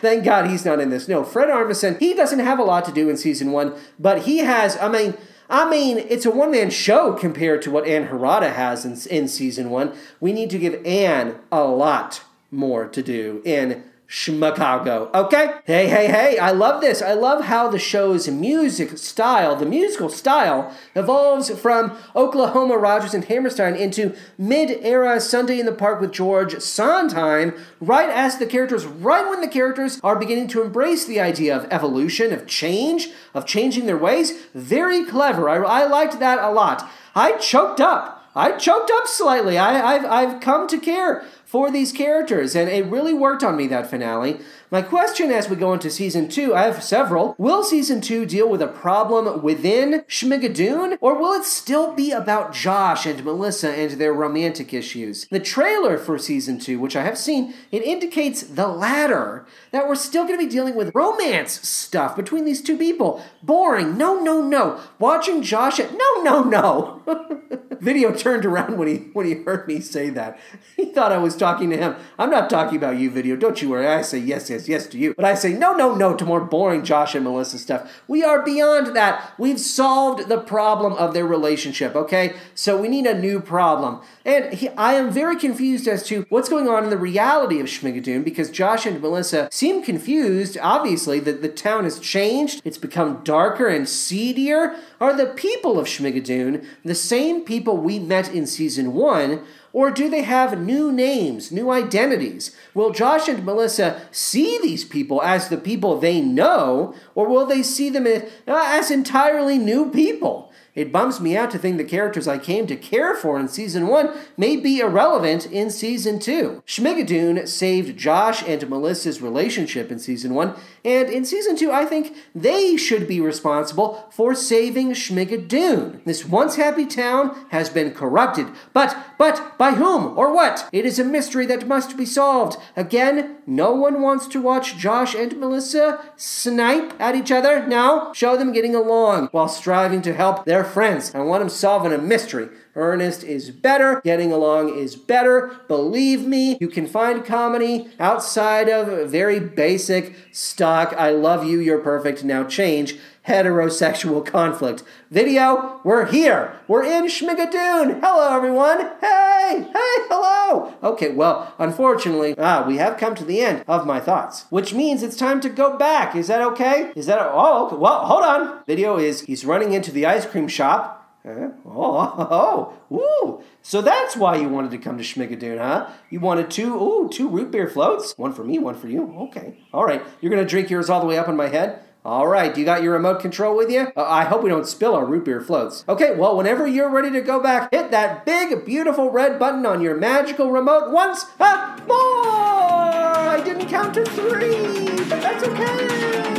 Thank God he's not in this. No, Fred Armisen. He doesn't have a lot to do in season one, but he has. I mean. I mean, it's a one man show compared to what Ann Harada has in, in season one. We need to give Ann a lot more to do in Chicago. Okay? Hey, hey, hey, I love this. I love how the show's music style, the musical style, evolves from Oklahoma Rodgers and Hammerstein into mid era Sunday in the Park with George Sondheim, right as the characters, right when the characters are beginning to embrace the idea of evolution, of change, of changing their ways. Very clever. I, I liked that a lot. I choked up. I choked up slightly. I, I've, I've come to care for these characters, and it really worked on me that finale. My question as we go into season two, I have several. Will season two deal with a problem within Schmigadoon, or will it still be about Josh and Melissa and their romantic issues? The trailer for season two, which I have seen, it indicates the latter, that we're still going to be dealing with romance stuff between these two people. Boring. No, no, no. Watching Josh, at no, no, no. *laughs* Video turned around when he when he heard me say that. *laughs* He thought I was talking to him. I'm not talking about you, video. Don't you worry. I say yes, yes, yes to you. But I say no, no, no to more boring Josh and Melissa stuff. We are beyond that. We've solved the problem of their relationship, okay? So we need a new problem. And he, I am very confused as to what's going on in the reality of Schmigadoon because Josh and Melissa seem confused. Obviously, that the town has changed. It's become darker and seedier. Are the people of Schmigadoon the same people we met in season one? Or do they have new names, new identities? Will Josh and Melissa see these people as the people they know, or will they see them as uh, entirely new people? It bums me out to think the characters I came to care for in season one may be irrelevant in season two. Schmigadoon saved Josh and Melissa's relationship in season one, and in season two, I think they should be responsible for saving Schmigadoon. This once happy town has been corrupted, but, but, by whom or what? It is a mystery that must be solved. Again, no one wants to watch Josh and Melissa snipe at each other. Now, show them getting along while striving to help their friends. I want them solving a mystery. Ernest is better. Getting along is better. Believe me, you can find comedy outside of very basic stock. I love you, you're perfect, now change heterosexual conflict. Video, we're here. We're in Schmigadoon. Hello, everyone. Hey, hey, hello. Okay, well, unfortunately, ah, we have come to the end of my thoughts, which means it's time to go back. Is that okay? Is that, oh, okay. well, hold on. Video is he's running into the ice cream shop Huh? Oh, *laughs* oh, ooh. So that's why you wanted to come to Schmigadoon, huh? You wanted two, ooh, two root beer floats. One for me, one for you. Okay. All right. You're going to drink yours all the way up in my head? All right. You got your remote control with you? Uh, I hope we don't spill our root beer floats. Okay. Well, whenever you're ready to go back, hit that big, beautiful red button on your magical remote once more. I didn't count to three, but that's okay.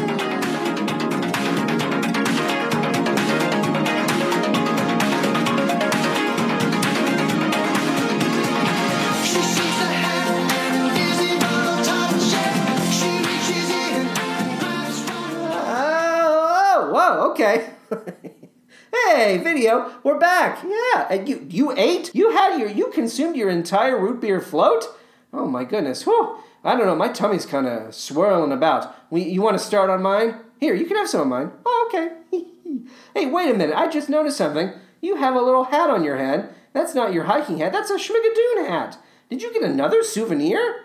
Okay. *laughs* hey, video, we're back. Yeah, and you you ate? You had your you consumed your entire root beer float? Oh my goodness. Whew. I don't know, my tummy's kind of swirling about. We, you want to start on mine? Here, you can have some of mine. Oh, okay. *laughs* hey, wait a minute. I just noticed something. You have a little hat on your head. That's not your hiking hat. That's a Schmigadoon hat. Did you get another souvenir?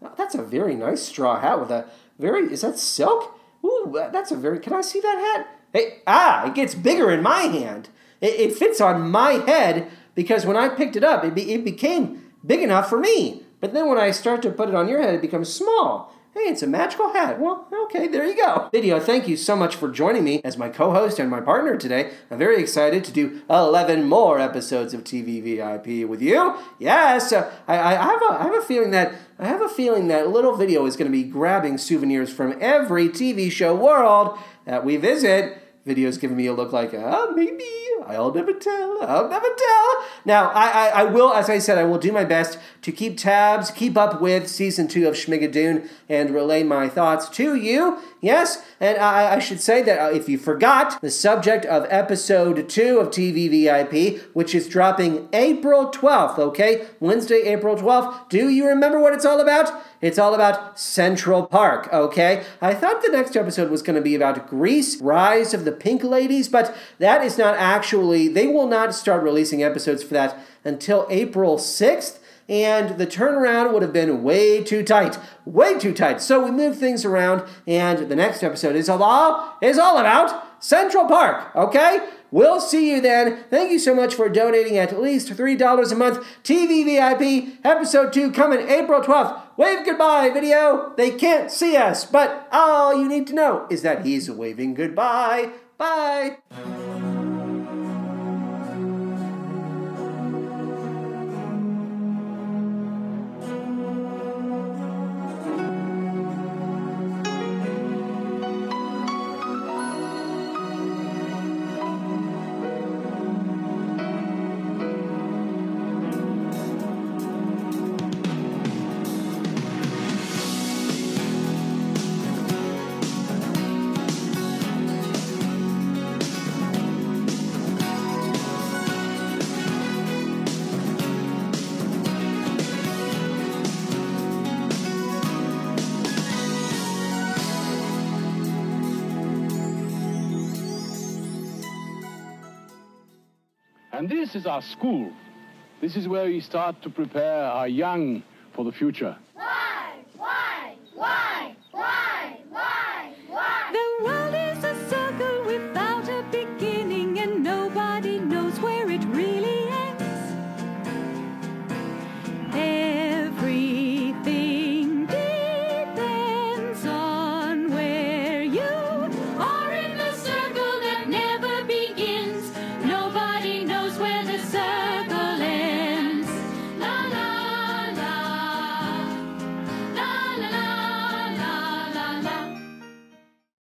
Oh, that's a very nice straw hat with a very. Is that silk? Ooh, that's a very. Can I see that hat? Ah, it gets bigger in my hand. It, it fits on my head because when I picked it up, it, be, it became big enough for me. But then when I start to put it on your head, it becomes small. Hey, it's a magical hat. Well, okay, there you go. Video, thank you so much for joining me as my co host and my partner today. I'm very excited to do 11 more episodes of TV VIP with you. Yes, uh, I, I, have a, I have a feeling that. I have a feeling that little video is going to be grabbing souvenirs from every TV show world that we visit. Video's giving me a look like, ah, maybe. I'll never tell. I'll never tell. Now, I, I, I will, as I said, I will do my best to keep tabs, keep up with season two of Schmigadoon, and relay my thoughts to you. Yes, and I, I should say that uh, if you forgot, the subject of episode two of TV VIP, which is dropping April 12th, okay? Wednesday, April 12th. Do you remember what it's all about? It's all about Central Park, okay? I thought the next episode was going to be about Grease, Rise of the Pink Ladies, but that is not actually, they will not start releasing episodes for that until April 6th. And the turnaround would have been way too tight, way too tight. So we moved things around, and the next episode is all is all about Central Park. Okay, We'll see you then. Thank you so much for donating at least $3 a month. TV VIP, episode 2 coming April 12th. Wave goodbye, video. They can't see us, but all you need to know is that he's waving goodbye. Bye. Is our school. This is where we start to prepare our young for the future.